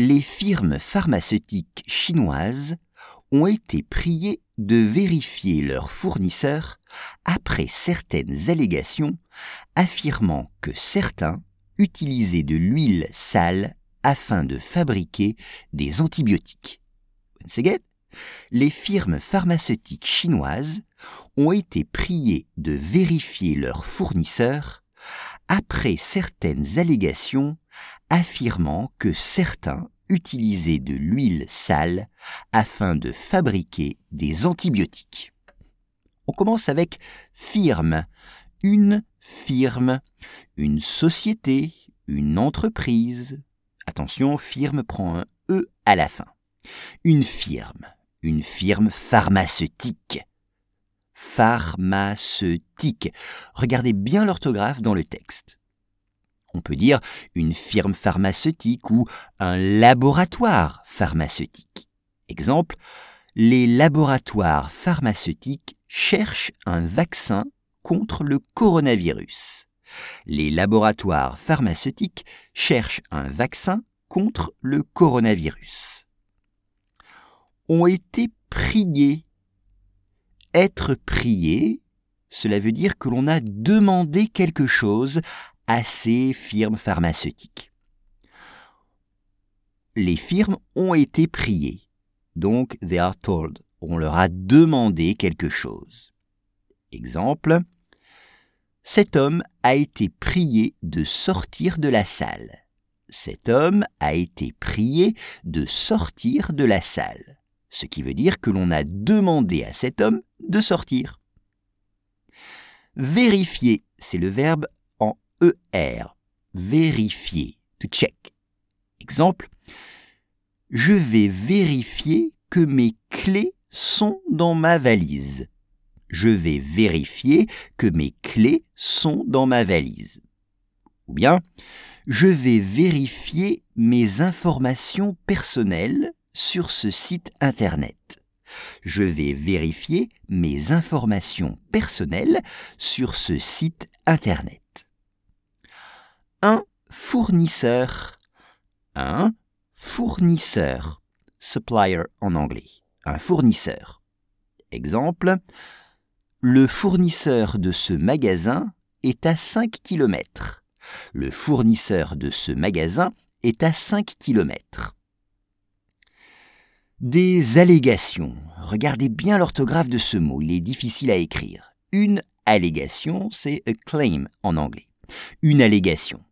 Les firmes pharmaceutiques chinoises ont été priées de vérifier leurs fournisseurs après certaines allégations affirmant que certains utiliser de l'huile sale afin de fabriquer des antibiotiques. Les firmes pharmaceutiques chinoises ont été priées de vérifier leurs fournisseurs après certaines allégations affirmant que certains utilisaient de l'huile sale afin de fabriquer des antibiotiques. On commence avec firme, une firme, une société, une entreprise. Attention, firme prend un E à la fin. Une firme, une firme pharmaceutique. Pharmaceutique. Regardez bien l'orthographe dans le texte. On peut dire une firme pharmaceutique ou un laboratoire pharmaceutique. Exemple, les laboratoires pharmaceutiques cherchent un vaccin contre le coronavirus. Les laboratoires pharmaceutiques cherchent un vaccin contre le coronavirus. Ont été priés. Être prié, cela veut dire que l'on a demandé quelque chose à ces firmes pharmaceutiques. Les firmes ont été priées. Donc, they are told. On leur a demandé quelque chose. Exemple, cet homme a été prié de sortir de la salle. Cet homme a été prié de sortir de la salle. Ce qui veut dire que l'on a demandé à cet homme de sortir. Vérifier, c'est le verbe ER. Vérifier, to check. Exemple, je vais vérifier que mes clés sont dans ma valise je vais vérifier que mes clés sont dans ma valise. Ou bien, je vais vérifier mes informations personnelles sur ce site Internet. Je vais vérifier mes informations personnelles sur ce site Internet. Un fournisseur. Un fournisseur. Supplier en anglais. Un fournisseur. Exemple, le fournisseur de ce magasin est à 5 km. Le fournisseur de ce magasin est à 5 km. Des allégations. Regardez bien l'orthographe de ce mot, il est difficile à écrire. Une allégation, c'est a claim en anglais. Une allégation.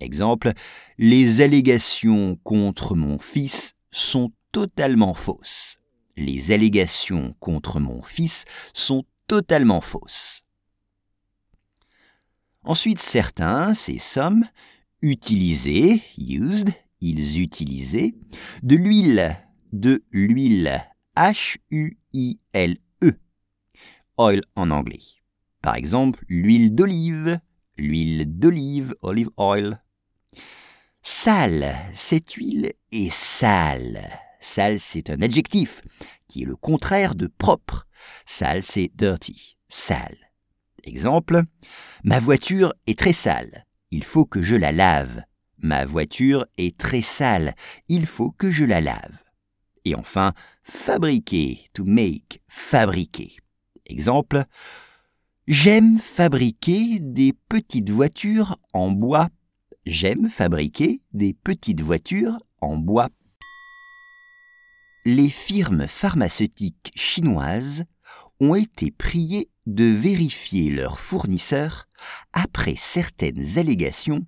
Exemple, les allégations contre mon fils sont totalement fausses. Les allégations contre mon fils sont totalement fausse. Ensuite, certains, ces sommes, utilisaient, used, ils utilisaient, de l'huile, de l'huile, H-U-I-L-E, oil en anglais. Par exemple, l'huile d'olive, l'huile d'olive, olive oil. Sale, cette huile est sale. Sale, c'est un adjectif qui est le contraire de propre. Sale, c'est dirty, sale. Exemple, ma voiture est très sale, il faut que je la lave. Ma voiture est très sale, il faut que je la lave. Et enfin, fabriquer, to make, fabriquer. Exemple, j'aime fabriquer des petites voitures en bois. J'aime fabriquer des petites voitures en bois les firmes pharmaceutiques chinoises ont été priées de vérifier leurs fournisseurs après certaines allégations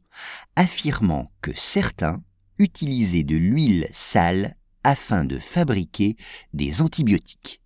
affirmant que certains utilisaient de l'huile sale afin de fabriquer des antibiotiques.